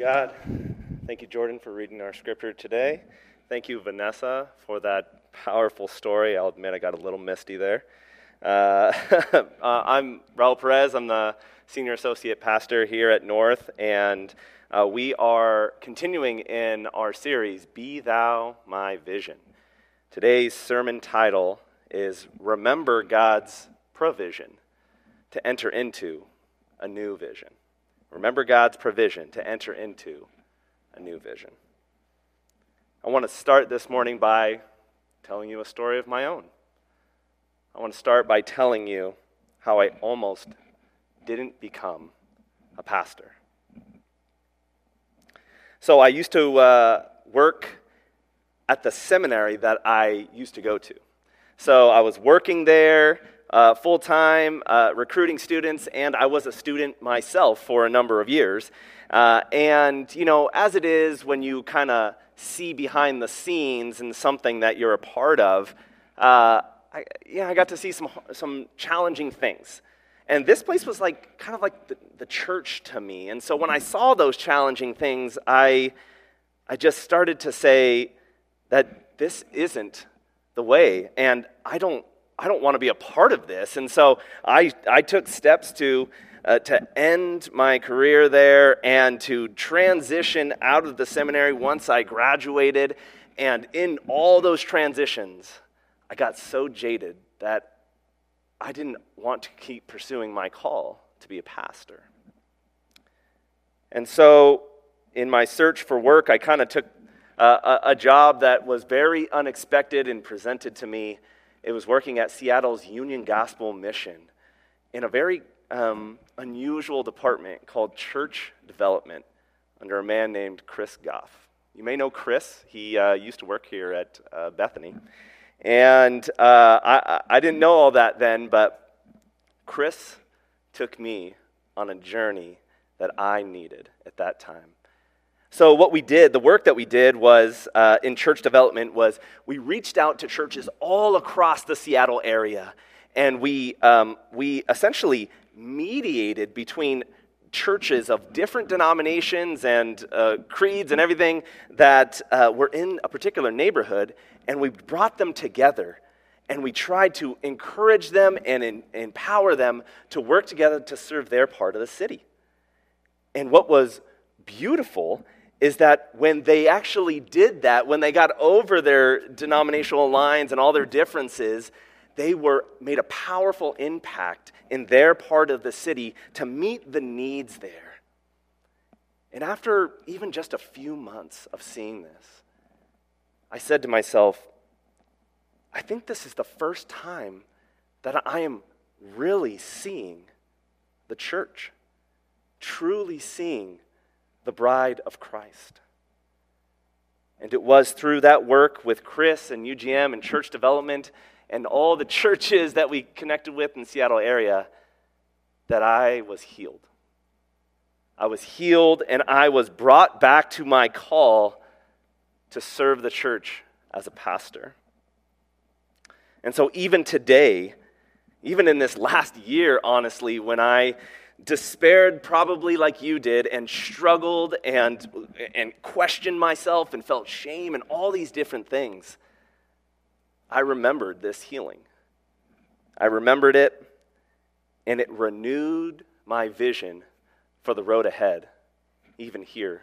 God. Thank you, Jordan, for reading our scripture today. Thank you, Vanessa, for that powerful story. I'll admit I got a little misty there. Uh, uh, I'm Raul Perez. I'm the senior associate pastor here at North, and uh, we are continuing in our series, Be Thou My Vision. Today's sermon title is Remember God's Provision to Enter into a New Vision. Remember God's provision to enter into a new vision. I want to start this morning by telling you a story of my own. I want to start by telling you how I almost didn't become a pastor. So I used to uh, work at the seminary that I used to go to. So I was working there uh, full time, uh, recruiting students, and I was a student myself for a number of years. Uh, and, you know, as it is when you kind of see behind the scenes in something that you're a part of, uh, I, yeah, I got to see some, some challenging things. And this place was like kind of like the, the church to me. And so when I saw those challenging things, I, I just started to say that this isn't the way. And I don't I don't want to be a part of this. And so I, I took steps to, uh, to end my career there and to transition out of the seminary once I graduated. And in all those transitions, I got so jaded that I didn't want to keep pursuing my call to be a pastor. And so, in my search for work, I kind of took uh, a, a job that was very unexpected and presented to me it was working at Seattle's Union Gospel Mission in a very um, unusual department called Church Development under a man named Chris Goff. You may know Chris. He uh, used to work here at uh, Bethany. And uh, I, I didn't know all that then, but Chris took me on a journey that I needed at that time. So, what we did, the work that we did was uh, in church development, was we reached out to churches all across the Seattle area, and we, um, we essentially mediated between churches of different denominations and uh, creeds and everything that uh, were in a particular neighborhood, and we brought them together. And we tried to encourage them and in, empower them to work together to serve their part of the city. And what was beautiful is that when they actually did that, when they got over their denominational lines and all their differences, they were made a powerful impact in their part of the city to meet the needs there. And after even just a few months of seeing this, I said to myself, I think this is the first time that I am really seeing the church, truly seeing the bride of Christ. And it was through that work with Chris and UGM and church development and all the churches that we connected with in the Seattle area that I was healed. I was healed and I was brought back to my call to serve the church as a pastor. And so, even today, even in this last year, honestly, when I despaired probably like you did and struggled and, and questioned myself and felt shame and all these different things, I remembered this healing. I remembered it, and it renewed my vision for the road ahead, even here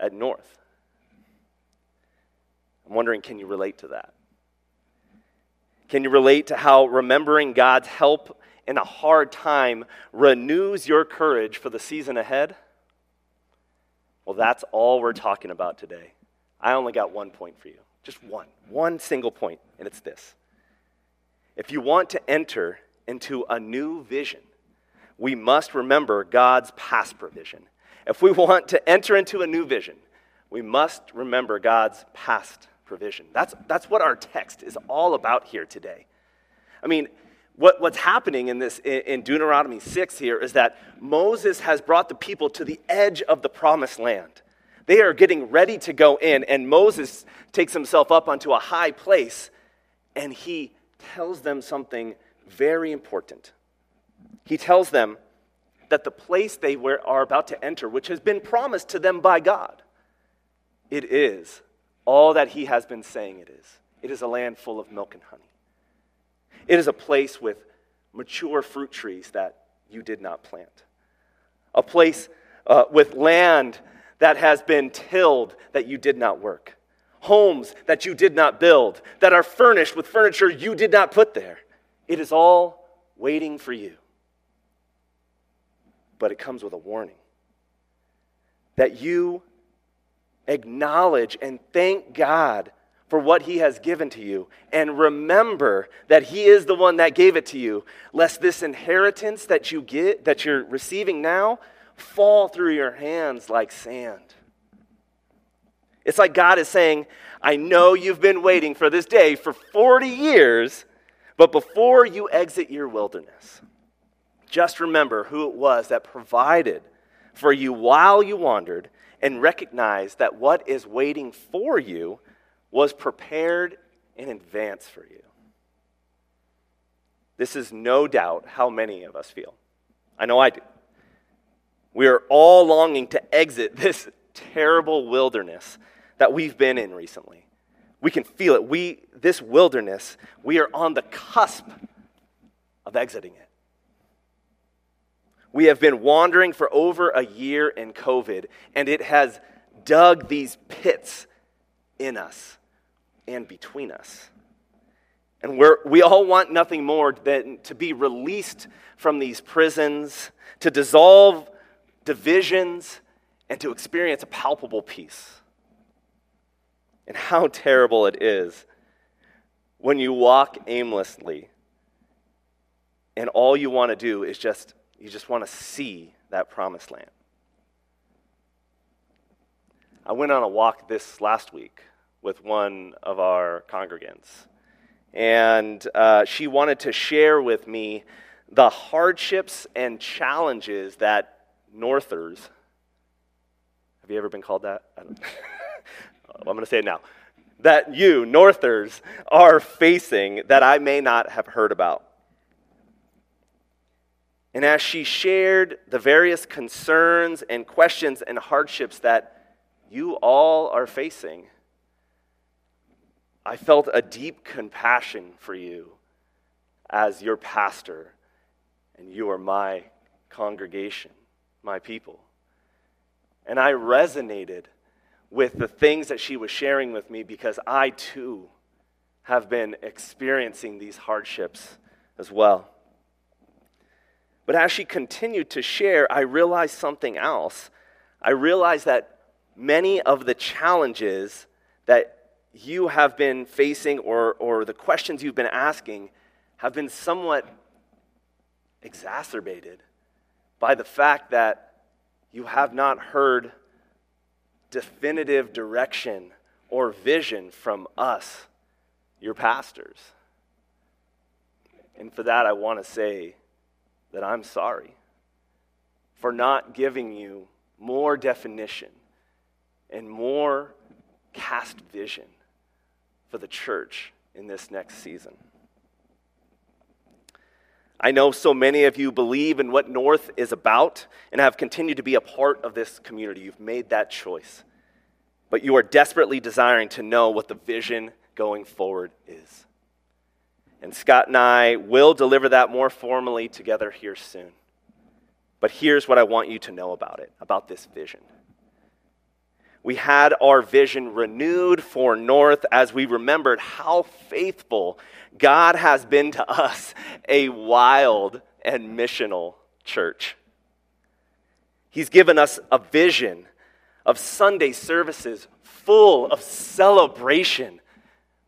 at North. I'm wondering can you relate to that? Can you relate to how remembering God's help in a hard time renews your courage for the season ahead? Well, that's all we're talking about today. I only got one point for you. Just one. One single point, and it's this. If you want to enter into a new vision, we must remember God's past provision. If we want to enter into a new vision, we must remember God's past provision. That's, that's what our text is all about here today. I mean, what, what's happening in this in Deuteronomy 6 here is that Moses has brought the people to the edge of the promised land. They are getting ready to go in, and Moses takes himself up onto a high place and he tells them something very important. He tells them that the place they were, are about to enter, which has been promised to them by God, it is all that He has been saying it is. It is a land full of milk and honey. It is a place with mature fruit trees that you did not plant, a place uh, with land that has been tilled that you did not work, homes that you did not build, that are furnished with furniture you did not put there. It is all waiting for you. But it comes with a warning that you acknowledge and thank God for what he has given to you. And remember that he is the one that gave it to you lest this inheritance that you get that you're receiving now fall through your hands like sand. It's like god is saying i know you've been waiting for this day for 40 years but before you exit your wilderness just remember who it was that provided for you while you wandered and recognize that what is waiting for you was prepared in advance for you. This is no doubt how many of us feel. I know I do. We are all longing to exit this terrible wilderness that we've been in recently. We can feel it. We, this wilderness, we are on the cusp of exiting it. We have been wandering for over a year in COVID, and it has dug these pits in us and between us. And we we all want nothing more than to be released from these prisons, to dissolve divisions, and to experience a palpable peace. And how terrible it is when you walk aimlessly and all you want to do is just, you just want to see that promised land. I went on a walk this last week with one of our congregants. And uh, she wanted to share with me the hardships and challenges that Northers, have you ever been called that? I don't I'm going to say it now. That you, Northers, are facing that I may not have heard about. And as she shared the various concerns and questions and hardships that you all are facing, I felt a deep compassion for you as your pastor, and you are my congregation, my people. And I resonated with the things that she was sharing with me because I too have been experiencing these hardships as well. But as she continued to share, I realized something else. I realized that many of the challenges that you have been facing or, or the questions you've been asking have been somewhat exacerbated by the fact that you have not heard definitive direction or vision from us, your pastors. And for that, I want to say that I'm sorry for not giving you more definition and more cast vision for the church in this next season. I know so many of you believe in what North is about and have continued to be a part of this community. You've made that choice. But you are desperately desiring to know what the vision going forward is. And Scott and I will deliver that more formally together here soon. But here's what I want you to know about it, about this vision we had our vision renewed for North as we remembered how faithful God has been to us, a wild and missional church. He's given us a vision of Sunday services full of celebration,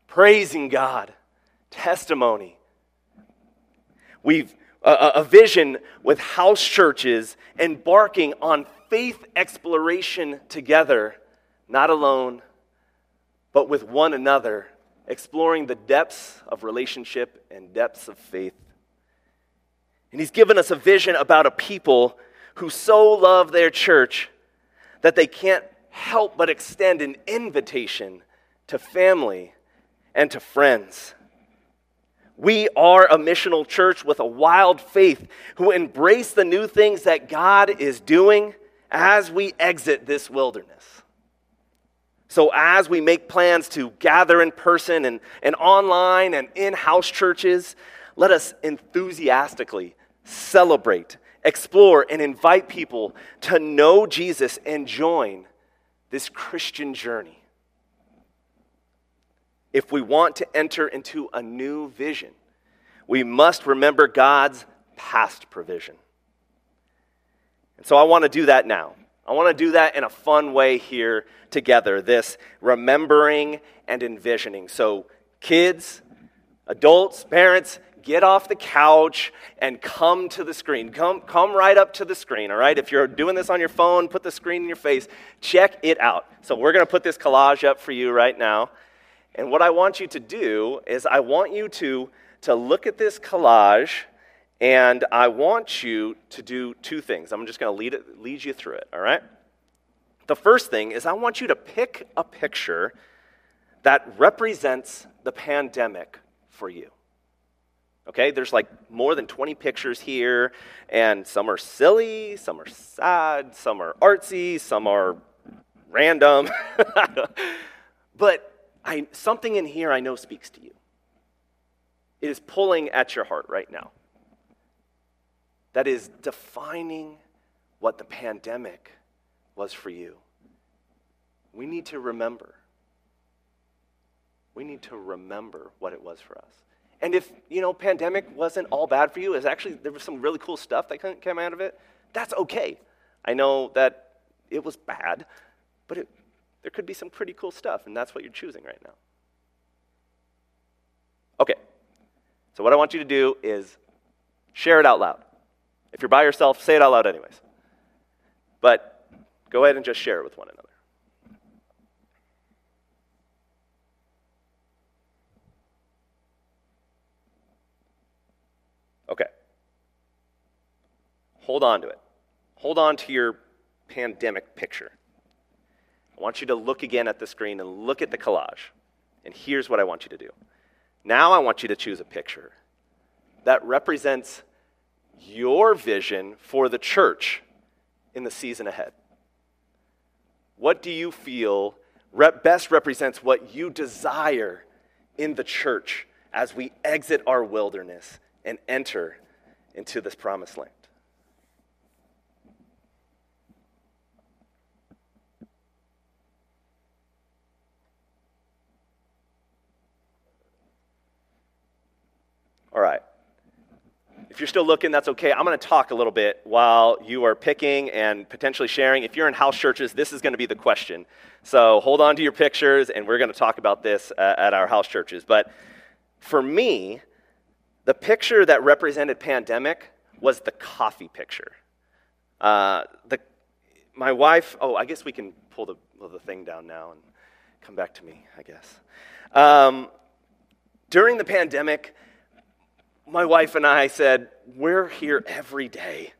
praising God, testimony. We've a, a vision with house churches embarking on faith exploration together not alone, but with one another, exploring the depths of relationship and depths of faith. And He's given us a vision about a people who so love their church that they can't help but extend an invitation to family and to friends. We are a missional church with a wild faith who embrace the new things that God is doing as we exit this wilderness. So, as we make plans to gather in person and, and online and in house churches, let us enthusiastically celebrate, explore, and invite people to know Jesus and join this Christian journey. If we want to enter into a new vision, we must remember God's past provision. And so I want to do that now. I want to do that in a fun way here together this remembering and envisioning. So, kids, adults, parents, get off the couch and come to the screen. Come, come right up to the screen, all right? If you're doing this on your phone, put the screen in your face. Check it out. So, we're going to put this collage up for you right now. And what I want you to do is, I want you to, to look at this collage and I want you to do two things. I'm just going to lead, lead you through it, all right? The first thing is I want you to pick a picture that represents the pandemic for you. Okay, there's like more than 20 pictures here, and some are silly, some are sad, some are artsy, some are random. but I, something in here I know speaks to you. It is pulling at your heart right now that is defining what the pandemic was for you. We need to remember. We need to remember what it was for us. And if, you know, pandemic wasn't all bad for you, is actually there was some really cool stuff that came out of it, that's okay. I know that it was bad, but it, there could be some pretty cool stuff, and that's what you're choosing right now. Okay. So what I want you to do is share it out loud. If you're by yourself, say it out loud, anyways. But go ahead and just share it with one another. Okay. Hold on to it. Hold on to your pandemic picture. I want you to look again at the screen and look at the collage. And here's what I want you to do. Now I want you to choose a picture that represents your vision for the church in the season ahead? What do you feel best represents what you desire in the church as we exit our wilderness and enter into this promised land? All right. If you're still looking, that's okay. I'm going to talk a little bit while you are picking and potentially sharing. If you're in house churches, this is going to be the question. So hold on to your pictures, and we're going to talk about this uh, at our house churches. But for me, the picture that represented pandemic was the coffee picture. Uh, the, my wife, oh, I guess we can pull the, pull the thing down now and come back to me, I guess. Um, during the pandemic, my wife and I said, We're here every day.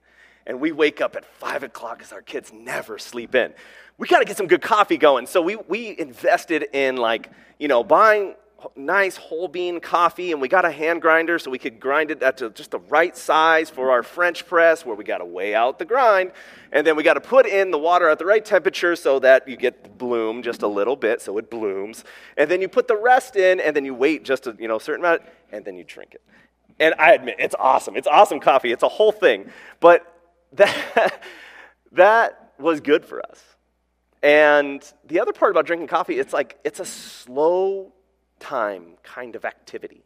And we wake up at five o'clock because our kids never sleep in. We got to get some good coffee going. So we, we invested in, like, you know, buying nice whole bean coffee and we got a hand grinder so we could grind it at just the right size for our french press where we got to weigh out the grind and then we got to put in the water at the right temperature so that you get the bloom just a little bit so it blooms and then you put the rest in and then you wait just a you know certain amount and then you drink it and I admit, it's awesome. It's awesome coffee. It's a whole thing. But that, that was good for us. And the other part about drinking coffee, it's like it's a slow time kind of activity.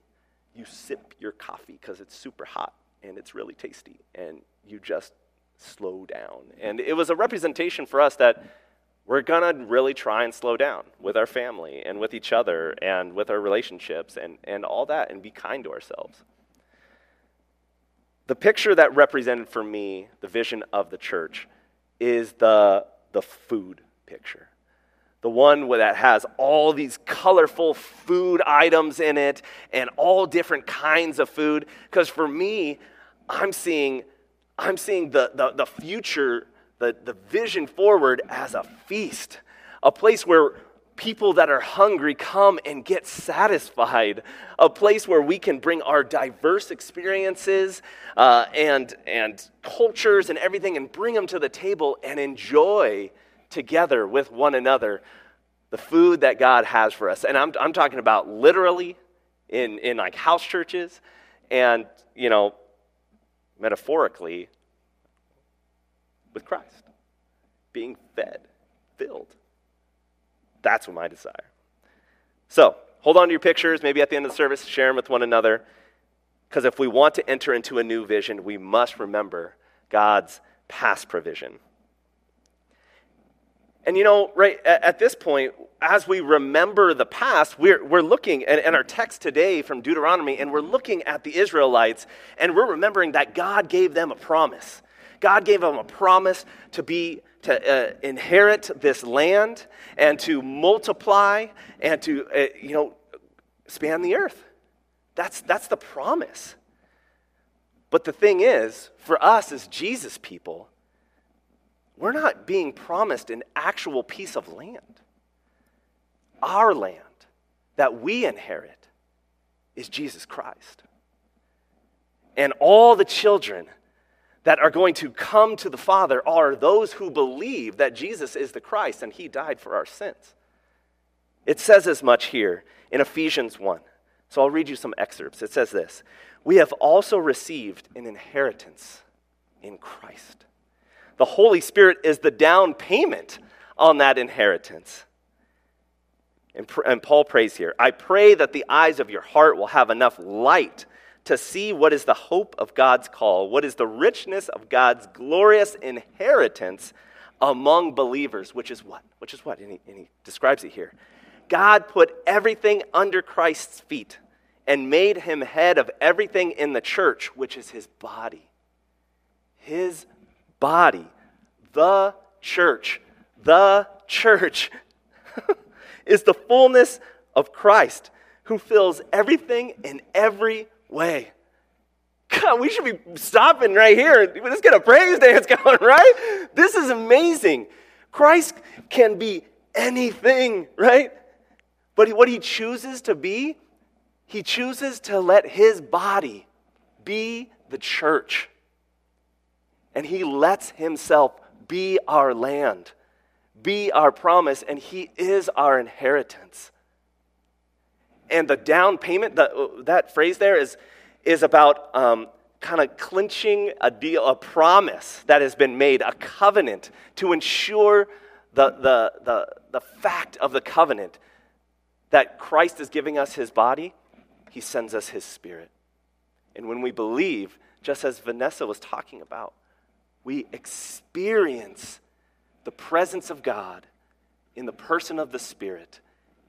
You sip your coffee because it's super hot and it's really tasty, and you just slow down. And it was a representation for us that we're going to really try and slow down with our family and with each other and with our relationships and, and all that and be kind to ourselves. The picture that represented for me the vision of the church is the, the food picture. The one that has all these colorful food items in it and all different kinds of food. Because for me, I'm seeing, I'm seeing the, the, the future, the, the vision forward as a feast, a place where people that are hungry come and get satisfied, a place where we can bring our diverse experiences uh, and, and cultures and everything and bring them to the table and enjoy together with one another the food that God has for us. And I'm, I'm talking about literally in, in like house churches and, you know, metaphorically with Christ, being fed, filled. That's what my desire. So, hold on to your pictures. Maybe at the end of the service, share them with one another. Because if we want to enter into a new vision, we must remember God's past provision. And you know, right at, this point, as we remember the past, we're, we're looking at, at our text today from Deuteronomy, and we're looking at the Israelites, and we're remembering that God gave them a promise. God gave them a promise to be to uh, inherit this land and to multiply and to uh, you know span the earth. That's that's the promise. But the thing is, for us as Jesus people, we're not being promised an actual piece of land. Our land that we inherit is Jesus Christ. And all the children that are going to come to the Father are those who believe that Jesus is the Christ and he died for our sins. It says as much here in Ephesians 1. So I'll read you some excerpts. It says this We have also received an inheritance in Christ. The Holy Spirit is the down payment on that inheritance. And, and, Paul prays here I pray that the eyes of your heart will have enough light to see what is the hope of God's call, what is the richness of God's glorious inheritance among believers, which is what? Which is what? And he, and he describes it here. God put everything under Christ's feet and made him head of everything in the church, which is his body. His body, the church, the church is the fullness of Christ who fills everything in every way. God, we should be stopping right here. Let's get a praise dance going, right? This is amazing. Christ can be anything, right? But what he chooses to be, he chooses to let his body be the church and He lets Himself be our land, be our promise, and He is our inheritance. And the down payment, the, that phrase there is, is about um, kind of clinching a deal, a promise that has been made, a covenant to ensure the, the, the, the fact of the covenant that Christ is giving us his body, he sends us his spirit. And when we believe, just as Vanessa was talking about, we experience the presence of God in the person of the Spirit,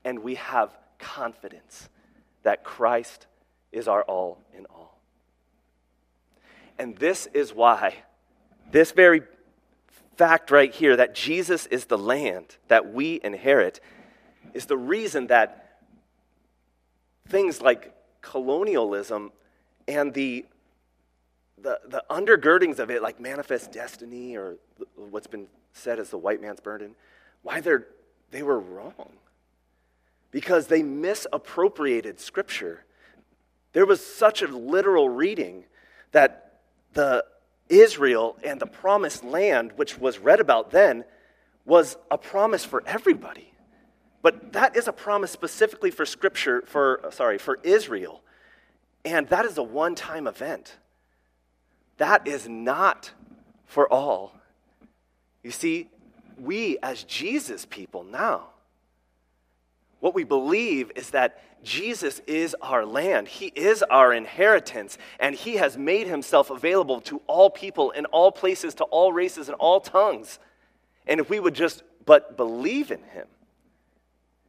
and we have confidence that Christ is our all in all. And this is why, this very fact right here, that Jesus is the land that we inherit, is the reason that things like colonialism and the the, the undergirdings of it, like manifest destiny or what's been said as the white man's burden, why they're, they were wrong. Because they misappropriated Scripture. There was such a literal reading that the Israel and the promised land, which was read about then, was a promise for everybody. But that is a promise specifically for Scripture, for, sorry, for Israel. And that is a one time event. That is not for all. You see, we as Jesus people now, what we believe is that Jesus is our land. He is our inheritance, and He has made Himself available to all people in all places, to all races, and all tongues. And if we would just but believe in Him,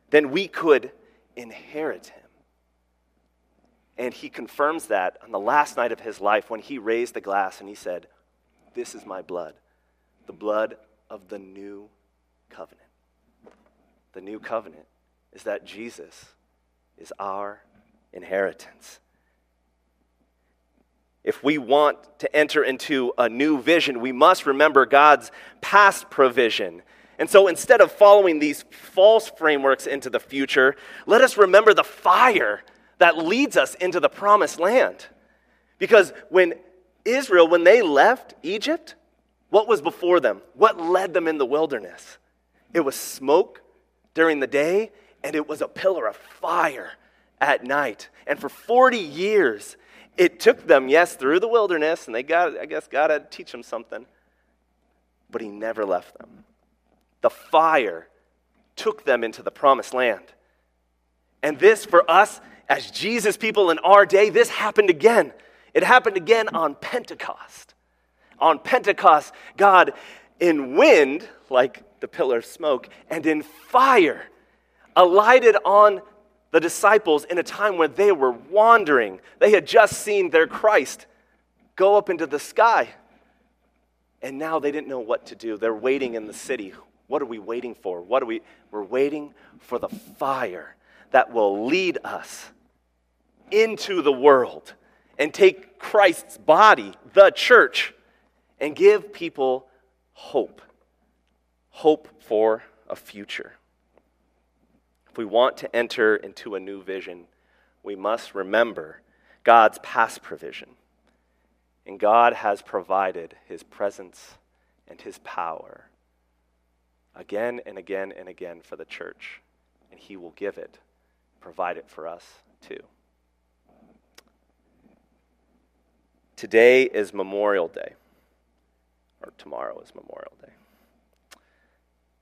then we could inherit Him. And he confirms that on the last night of his life when he raised the glass and he said, This is my blood, the blood of the new covenant. The new covenant is that Jesus is our inheritance. If we want to enter into a new vision, we must remember God's past provision And so instead of following these false frameworks into the future, let us remember the fire that leads us into the promised land. Because when Israel, when they left Egypt, what was before them? What led them in the wilderness? It was smoke during the day, and it was a pillar of fire at night. And for 40 years, it took them, yes, through the wilderness, and they got, I guess, God had to teach them something, but He never left them. The fire took them into the promised land. And this, for us as Jesus people in our day, this happened again. It happened again on Pentecost. On Pentecost, God, in wind, like the pillar of smoke, and in fire, alighted on the disciples in a time when they were wandering. They had just seen their Christ go up into the sky. And now they didn't know what to do. They're waiting in the city. What are we waiting for? What are we? We're waiting for the fire that will lead us into the world and take Christ's body, the church, and give people hope. Hope for a future. If we want to enter into a new vision, we must remember God's past provision. And God has provided his presence and his power again and again and again for the church. And he will give it, provide it for us too. Today is Memorial Day, or tomorrow is Memorial Day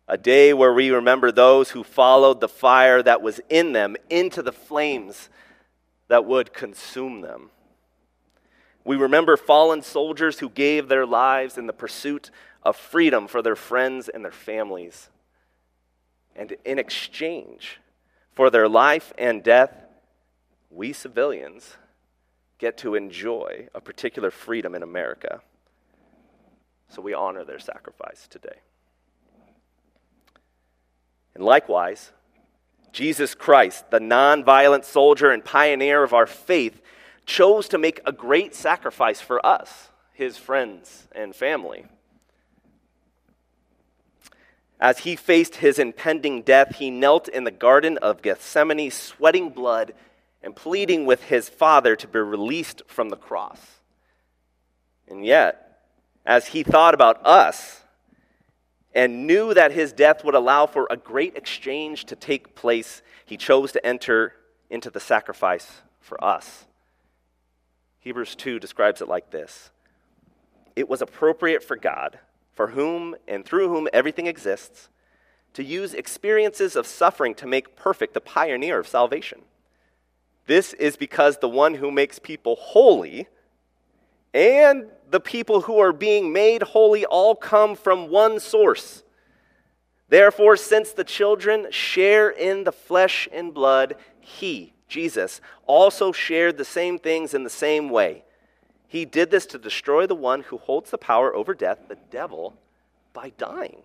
a day where we remember those who followed the fire that was in them into the flames that would consume them. We remember fallen soldiers who gave their lives in the pursuit of freedom for their friends and their families. And in exchange for their life and death, we civilians get to enjoy a particular freedom in America. So we honor their sacrifice today. And likewise, Jesus Christ, the nonviolent soldier and pioneer of our faith, chose to make a great sacrifice for us, his friends and family. As he faced his impending death, he knelt in the Garden of Gethsemane, sweating blood and pleading with his Father to be released from the cross. And yet, as he thought about us, and knew that his death would allow for a great exchange to take place, he chose to enter into the sacrifice for us. Hebrews 2 describes it like this It was appropriate for God, for whom and through whom everything exists, to use experiences of suffering to make perfect the pioneer of salvation. This is because the one who makes people holy and the people who are being made holy all come from one source. Therefore, since the children share in the flesh and blood, he, Jesus, also shared the same things in the same way. He did this to destroy the one who holds the power over death, the devil, by dying.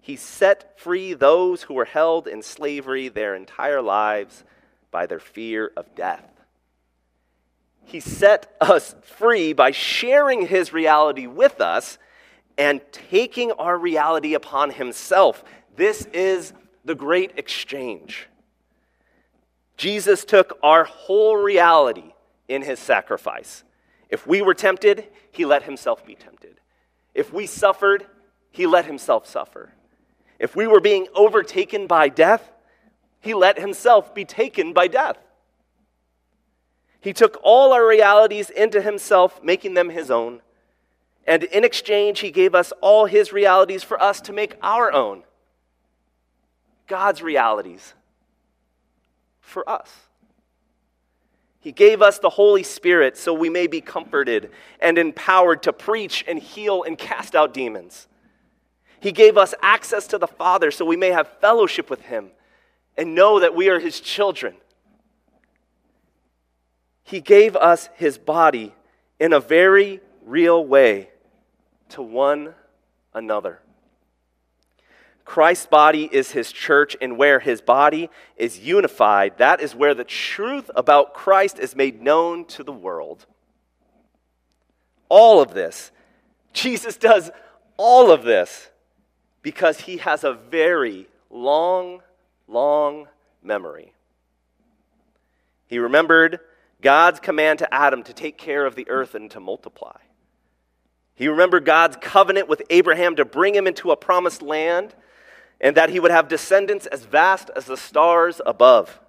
He set free those who were held in slavery their entire lives by their fear of death. He set us free by sharing his reality with us and taking our reality upon himself. This is the great exchange. Jesus took our whole reality in his sacrifice. If we were tempted, he let himself be tempted. If we suffered, he let himself suffer. If we were being overtaken by death, he let himself be taken by death. He took all our realities into himself, making them his own. And in exchange, he gave us all his realities for us to make our own. God's realities for us. He gave us the Holy Spirit so we may be comforted and empowered to preach and heal and cast out demons. He gave us access to the Father so we may have fellowship with Him and know that we are His children. He gave us his body in a very real way to one another. Christ's body is his church, and where his body is unified, that is where the truth about Christ is made known to the world. All of this, Jesus does all of this because he has a very long, long memory. He remembered God's command to Adam to take care of the earth and to multiply. He remembered God's covenant with Abraham to bring him into a promised land and that he would have descendants as vast as the stars above.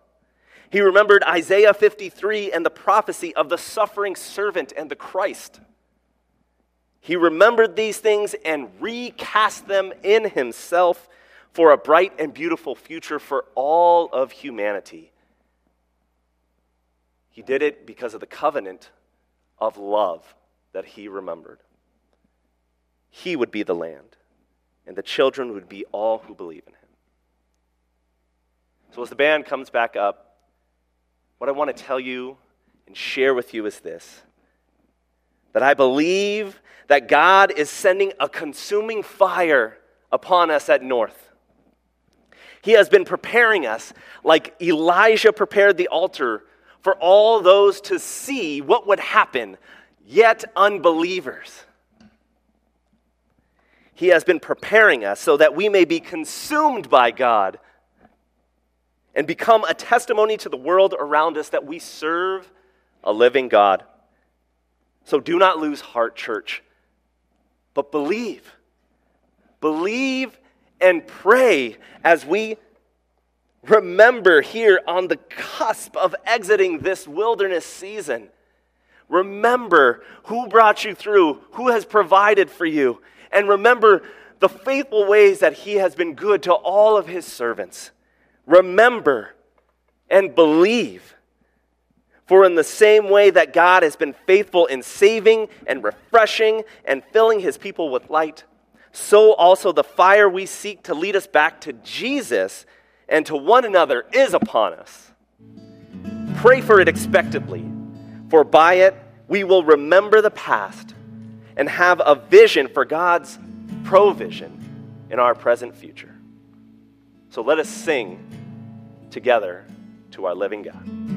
He remembered Isaiah 53 and the prophecy of the suffering servant and the Christ. He remembered these things and recast them in himself for a bright and beautiful future for all of humanity. He did it because of the covenant of love that he remembered. He would be the land, and the children would be all who believe in him. So, as the band comes back up, what I want to tell you and share with you is this that I believe that God is sending a consuming fire upon us at North. He has been preparing us like Elijah prepared the altar for all those to see what would happen, yet unbelievers. He has been preparing us so that we may be consumed by God and become a testimony to the world around us that we serve a living God. So do not lose heart, church, but believe. Believe and pray as we remember here on the cusp of exiting this wilderness season. Remember who brought you through, who has provided for you, and remember the faithful ways that He has been good to all of His servants. Remember and believe for in the same way that God has been faithful in saving and refreshing and filling his people with light, so also the fire we seek to lead us back to Jesus and to one another is upon us. Pray for it expectantly, for by it we will remember the past and have a vision for God's provision in our present future. So let us sing together to our living God.